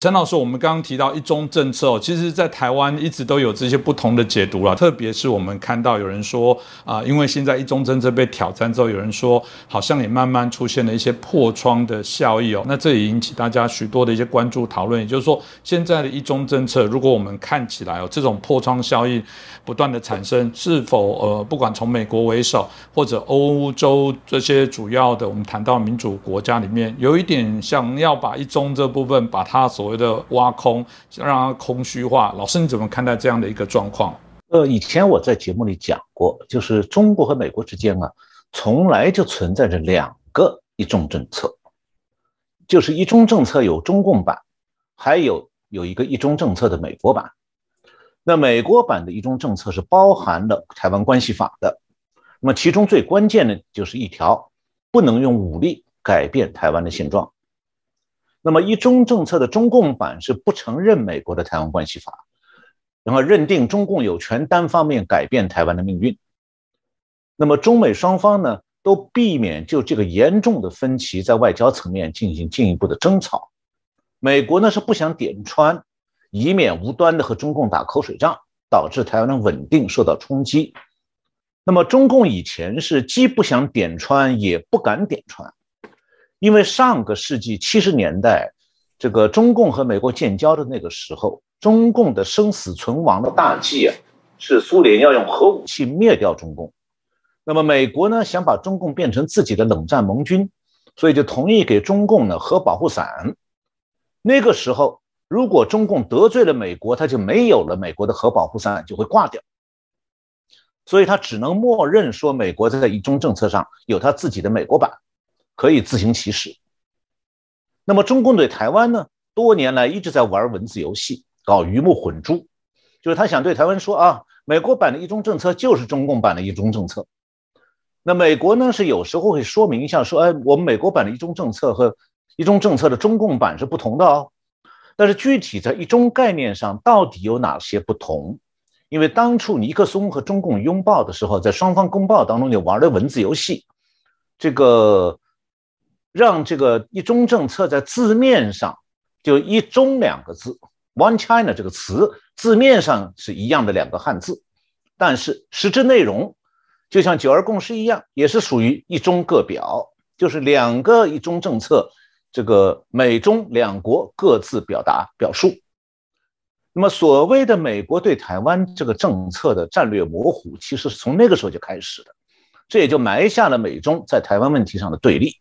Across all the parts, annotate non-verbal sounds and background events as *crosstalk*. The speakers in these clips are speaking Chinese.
陈老师，我们刚刚提到一中政策哦，其实，在台湾一直都有这些不同的解读了。特别是我们看到有人说啊，因为现在一中政策被挑战之后，有人说好像也慢慢出现了一些破窗的效益哦。那这也引起大家许多的一些关注讨论。也就是说，现在的一中政策，如果我们看起来哦，这种破窗效应不断的产生，是否呃，不管从美国为首，或者欧洲这些主要的我们谈到民主国家里面，有一点想要把一中这部分把它所所谓的挖空，让它空虚化。老师，你怎么看待这样的一个状况？呃，以前我在节目里讲过，就是中国和美国之间啊，从来就存在着两个一中政策，就是一中政策有中共版，还有有一个一中政策的美国版。那美国版的一中政策是包含了台湾关系法的，那么其中最关键的就是一条，不能用武力改变台湾的现状。那么一中政策的中共版是不承认美国的台湾关系法，然后认定中共有权单方面改变台湾的命运。那么中美双方呢都避免就这个严重的分歧在外交层面进行进一步的争吵。美国呢是不想点穿，以免无端的和中共打口水仗，导致台湾的稳定受到冲击。那么中共以前是既不想点穿，也不敢点穿。因为上个世纪七十年代，这个中共和美国建交的那个时候，中共的生死存亡的大计啊，是苏联要用核武器灭掉中共。那么美国呢，想把中共变成自己的冷战盟军，所以就同意给中共呢核保护伞。那个时候，如果中共得罪了美国，他就没有了美国的核保护伞，就会挂掉。所以他只能默认说，美国在一中政策上有他自己的美国版。可以自行其是。那么中共对台湾呢？多年来一直在玩文字游戏，搞鱼目混珠，就是他想对台湾说啊，美国版的一中政策就是中共版的一中政策。那美国呢是有时候会说明一下，说哎，我们美国版的一中政策和一中政策的中共版是不同的哦。但是具体在一中概念上到底有哪些不同？因为当初尼克松和中共拥抱的时候，在双方公报当中就玩的文字游戏，这个。让这个一中政策在字面上就“一中”两个字，“One China” 这个词字面上是一样的两个汉字，但是实质内容就像九二共识一样，也是属于一中各表，就是两个一中政策，这个美中两国各自表达表述。那么所谓的美国对台湾这个政策的战略模糊，其实是从那个时候就开始的，这也就埋下了美中在台湾问题上的对立。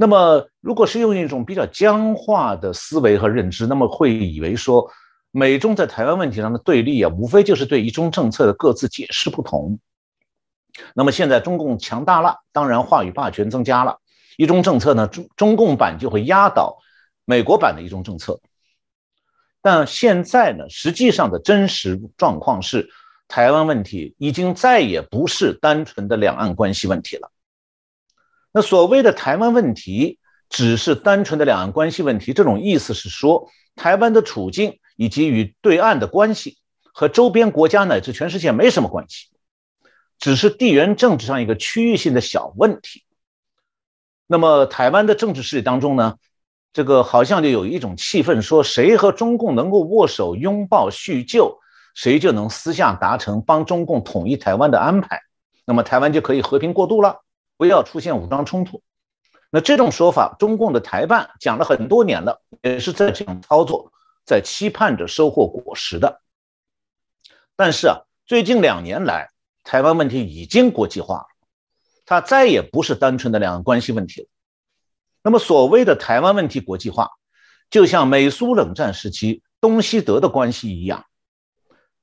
那么，如果是用一种比较僵化的思维和认知，那么会以为说，美中在台湾问题上的对立啊，无非就是对一中政策的各自解释不同。那么现在中共强大了，当然话语霸权增加了，一中政策呢，中中共版就会压倒美国版的一中政策。但现在呢，实际上的真实状况是，台湾问题已经再也不是单纯的两岸关系问题了。那所谓的台湾问题，只是单纯的两岸关系问题，这种意思是说，台湾的处境以及与对岸的关系和周边国家乃至全世界没什么关系，只是地缘政治上一个区域性的小问题。那么，台湾的政治势力当中呢，这个好像就有一种气氛，说谁和中共能够握手拥抱叙旧，谁就能私下达成帮中共统一台湾的安排，那么台湾就可以和平过渡了。不要出现武装冲突，那这种说法，中共的台办讲了很多年了，也是在这样操作，在期盼着收获果实的。但是啊，最近两年来，台湾问题已经国际化了，它再也不是单纯的两岸关系问题了。那么，所谓的台湾问题国际化，就像美苏冷战时期东西德的关系一样，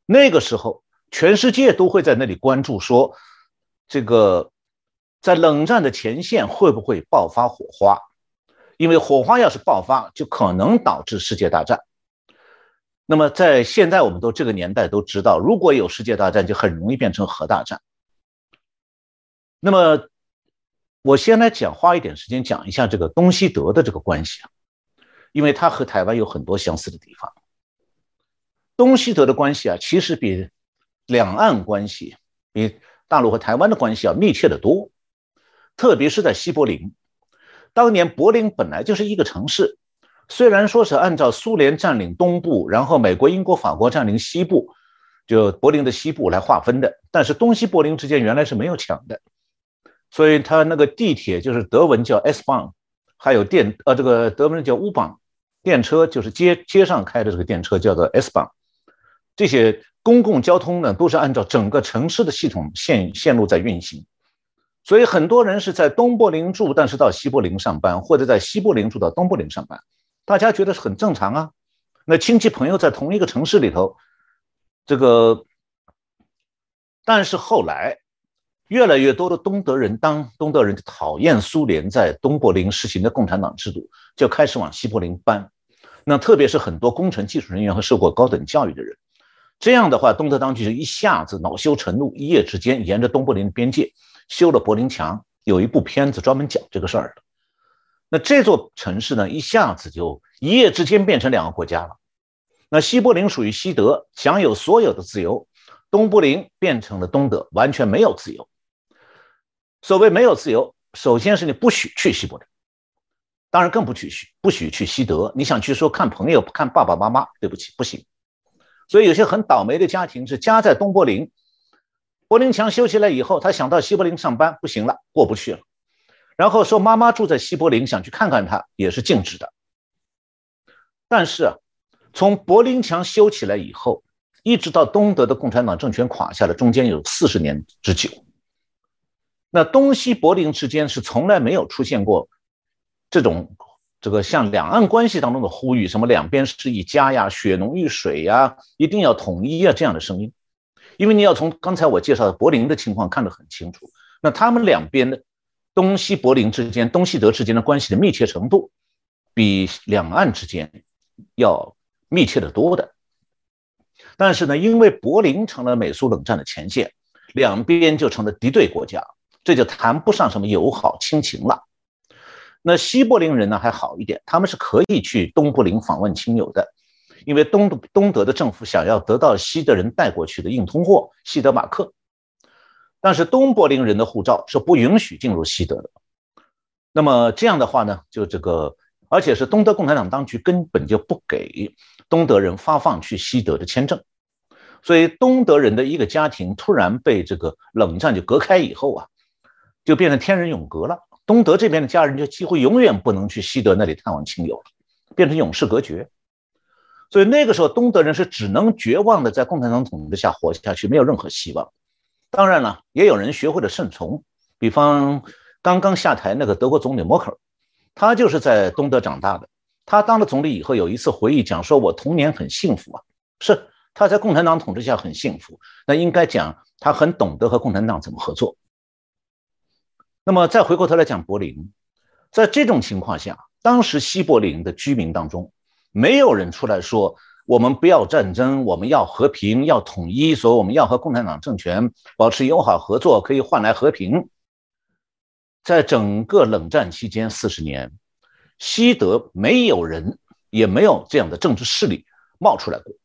那个时候全世界都会在那里关注，说这个。在冷战的前线会不会爆发火花？因为火花要是爆发，就可能导致世界大战。那么在现在，我们都这个年代都知道，如果有世界大战，就很容易变成核大战。那么我先来讲，花一点时间讲一下这个东西德的这个关系啊，因为它和台湾有很多相似的地方。东西德的关系啊，其实比两岸关系、比大陆和台湾的关系要密切的多。特别是在西柏林，当年柏林本来就是一个城市，虽然说是按照苏联占领东部，然后美国、英国、法国占领西部，就柏林的西部来划分的，但是东西柏林之间原来是没有墙的，所以它那个地铁就是德文叫 S-Bahn，还有电呃这个德文叫 U-Bahn，电车就是街街上开的这个电车叫做 S-Bahn，这些公共交通呢都是按照整个城市的系统线线路在运行。所以很多人是在东柏林住，但是到西柏林上班，或者在西柏林住到东柏林上班，大家觉得是很正常啊。那亲戚朋友在同一个城市里头，这个，但是后来越来越多的东德人，当东德人讨厌苏联在东柏林实行的共产党制度，就开始往西柏林搬。那特别是很多工程技术人员和受过高等教育的人，这样的话，东德当局就一下子恼羞成怒，一夜之间沿着东柏林的边界。修了柏林墙，有一部片子专门讲这个事儿的。那这座城市呢，一下子就一夜之间变成两个国家了。那西柏林属于西德，享有所有的自由；东柏林变成了东德，完全没有自由。所谓没有自由，首先是你不许去西柏林，当然更不许去不许去西德。你想去说看朋友、看爸爸妈妈，对不起，不行。所以有些很倒霉的家庭是家在东柏林。柏林墙修起来以后，他想到西柏林上班，不行了，过不去了。然后说妈妈住在西柏林，想去看看他，也是禁止的。但是啊，从柏林墙修起来以后，一直到东德的共产党政权垮下来，中间有四十年之久。那东西柏林之间是从来没有出现过这种这个像两岸关系当中的呼吁，什么两边是一家呀，血浓于水呀，一定要统一啊这样的声音。因为你要从刚才我介绍的柏林的情况看得很清楚，那他们两边的东西柏林之间、东西德之间的关系的密切程度，比两岸之间要密切的多的。但是呢，因为柏林成了美苏冷战的前线，两边就成了敌对国家，这就谈不上什么友好亲情了。那西柏林人呢还好一点，他们是可以去东柏林访问亲友的。因为东东德的政府想要得到西德人带过去的硬通货西德马克，但是东柏林人的护照是不允许进入西德的。那么这样的话呢，就这个，而且是东德共产党当局根本就不给东德人发放去西德的签证，所以东德人的一个家庭突然被这个冷战就隔开以后啊，就变成天人永隔了。东德这边的家人就几乎永远不能去西德那里探望亲友了，变成永世隔绝。所以那个时候，东德人是只能绝望的在共产党统治下活下去，没有任何希望。当然了，也有人学会了顺从，比方刚刚下台那个德国总理默克尔，他就是在东德长大的。他当了总理以后，有一次回忆讲说：“我童年很幸福啊，是他在共产党统治下很幸福。那应该讲他很懂得和共产党怎么合作。”那么再回过头来讲柏林，在这种情况下，当时西柏林的居民当中。没有人出来说我们不要战争，我们要和平，要统一，所以我们要和共产党政权保持友好合作，可以换来和平。在整个冷战期间四十年，西德没有人，也没有这样的政治势力冒出来过。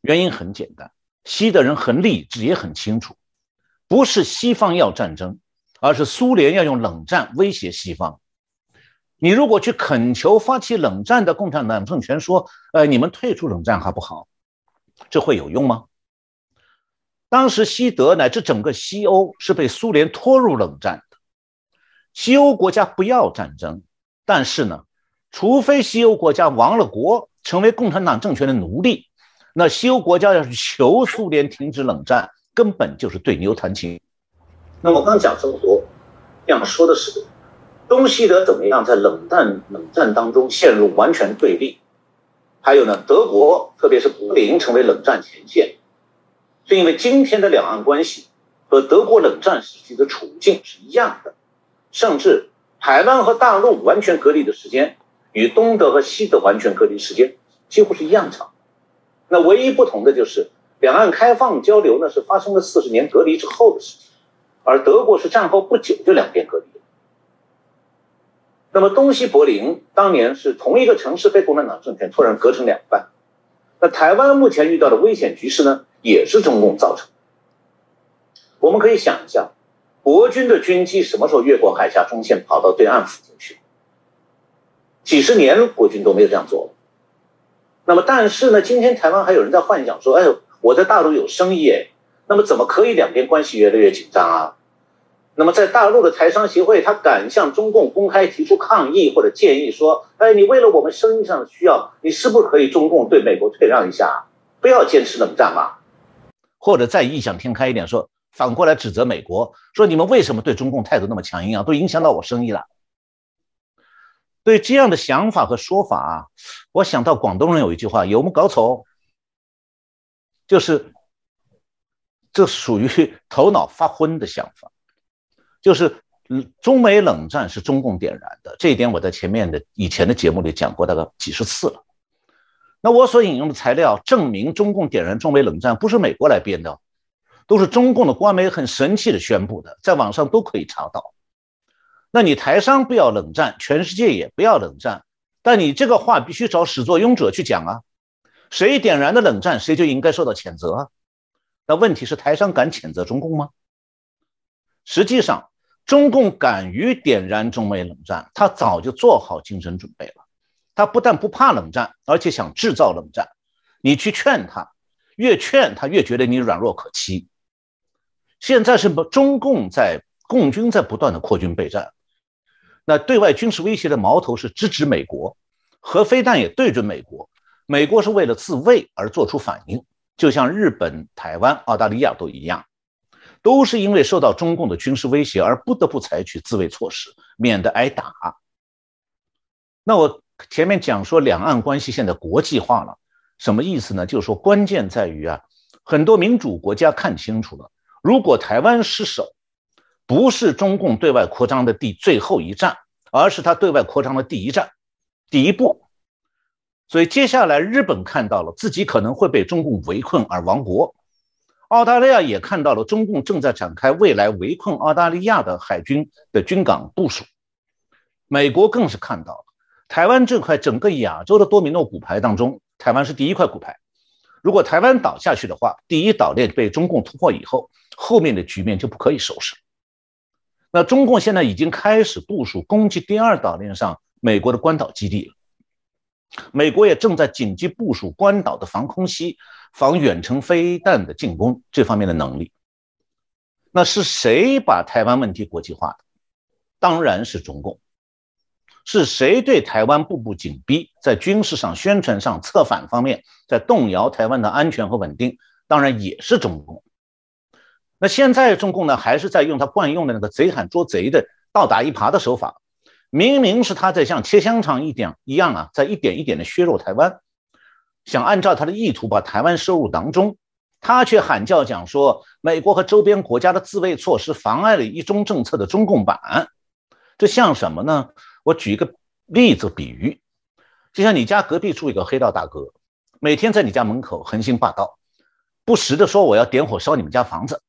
原因很简单，西德人很理智，也很清楚，不是西方要战争，而是苏联要用冷战威胁西方。你如果去恳求发起冷战的共产党政权说：“呃，你们退出冷战好不好？”这会有用吗？当时西德乃至整个西欧是被苏联拖入冷战的。西欧国家不要战争，但是呢，除非西欧国家亡了国，成为共产党政权的奴隶，那西欧国家要是求苏联停止冷战，根本就是对牛弹琴。那我刚讲这么多，想说的是。东西德怎么样在冷战冷战当中陷入完全对立？还有呢，德国特别是柏林成为冷战前线，是因为今天的两岸关系和德国冷战时期的处境是一样的，甚至台湾和大陆完全隔离的时间与东德和西德完全隔离时间几乎是一样长。那唯一不同的就是两岸开放交流呢是发生了四十年隔离之后的事情，而德国是战后不久就两边隔离。那么东西柏林当年是同一个城市被共产党政权突然割成两半，那台湾目前遇到的危险局势呢，也是中共造成。我们可以想一下，国军的军机什么时候越过海峡中线跑到对岸附近去？几十年国军都没有这样做。那么，但是呢，今天台湾还有人在幻想说：“哎，我在大陆有生意，哎，那么怎么可以两边关系越来越紧张啊？”那么，在大陆的台商协会，他敢向中共公开提出抗议或者建议说：“哎，你为了我们生意上的需要，你是不是可以中共对美国退让一下，不要坚持冷战嘛？”或者再异想天开一点说，反过来指责美国说：“你们为什么对中共态度那么强硬啊？都影响到我生意了。”对这样的想法和说法啊，我想到广东人有一句话：“有木搞错。”就是这属于 *laughs* 头脑发昏的想法。就是，中美冷战是中共点燃的，这一点我在前面的以前的节目里讲过大概几十次了。那我所引用的材料证明中共点燃中美冷战不是美国来编的，都是中共的官媒很神气的宣布的，在网上都可以查到。那你台商不要冷战，全世界也不要冷战，但你这个话必须找始作俑者去讲啊！谁点燃的冷战，谁就应该受到谴责啊！那问题是台商敢谴责中共吗？实际上，中共敢于点燃中美冷战，他早就做好精神准备了。他不但不怕冷战，而且想制造冷战。你去劝他，越劝他越觉得你软弱可欺。现在是中共在共军在不断的扩军备战。那对外军事威胁的矛头是直指美国，核飞弹也对准美国。美国是为了自卫而做出反应，就像日本、台湾、澳大利亚都一样，都是因为受到中共的军事威胁而不得不采取自卫措施，免得挨打。那我前面讲说两岸关系现在国际化了，什么意思呢？就是说关键在于啊，很多民主国家看清楚了，如果台湾失守。不是中共对外扩张的第最后一站，而是他对外扩张的第一站，第一步。所以接下来日本看到了自己可能会被中共围困而亡国，澳大利亚也看到了中共正在展开未来围困澳大利亚的海军的军港部署，美国更是看到了台湾这块整个亚洲的多米诺骨牌当中，台湾是第一块骨牌。如果台湾倒下去的话，第一岛链被中共突破以后，后面的局面就不可以收拾。那中共现在已经开始部署攻击第二岛链上美国的关岛基地了，美国也正在紧急部署关岛的防空袭、防远程飞弹的进攻这方面的能力。那是谁把台湾问题国际化的？当然是中共。是谁对台湾步步紧逼，在军事上、宣传上、策反方面，在动摇台湾的安全和稳定？当然也是中共。那现在中共呢，还是在用他惯用的那个贼喊捉贼的倒打一耙的手法，明明是他在像切香肠一点一样啊，在一点一点的削弱台湾，想按照他的意图把台湾收入囊中，他却喊叫讲说美国和周边国家的自卫措施妨碍了一中政策的中共版，这像什么呢？我举一个例子比喻，就像你家隔壁住一个黑道大哥，每天在你家门口横行霸道，不时的说我要点火烧你们家房子。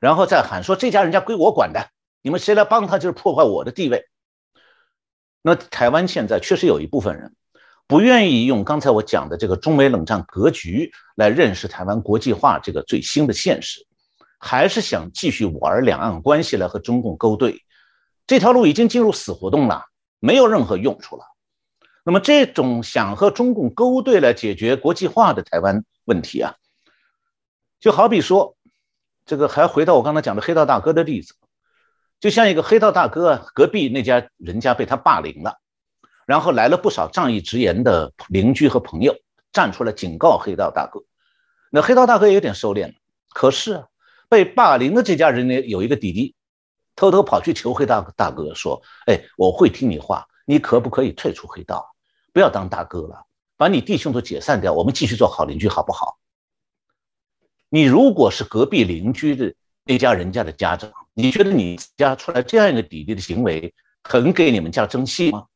然后再喊说这家人家归我管的，你们谁来帮他就是破坏我的地位。那台湾现在确实有一部分人不愿意用刚才我讲的这个中美冷战格局来认识台湾国际化这个最新的现实，还是想继续玩两岸关系来和中共勾兑。这条路已经进入死胡同了，没有任何用处了。那么这种想和中共勾兑来解决国际化的台湾问题啊，就好比说。这个还回到我刚才讲的黑道大哥的例子，就像一个黑道大哥，隔壁那家人家被他霸凌了，然后来了不少仗义直言的邻居和朋友站出来警告黑道大哥，那黑道大哥有点收敛了。可是被霸凌的这家人呢，有一个弟弟偷偷跑去求黑道大哥说：“哎，我会听你话，你可不可以退出黑道，不要当大哥了，把你弟兄都解散掉，我们继续做好邻居，好不好？”你如果是隔壁邻居的那家人家的家长，你觉得你家出来这样一个弟弟的行为很给你们家争气吗？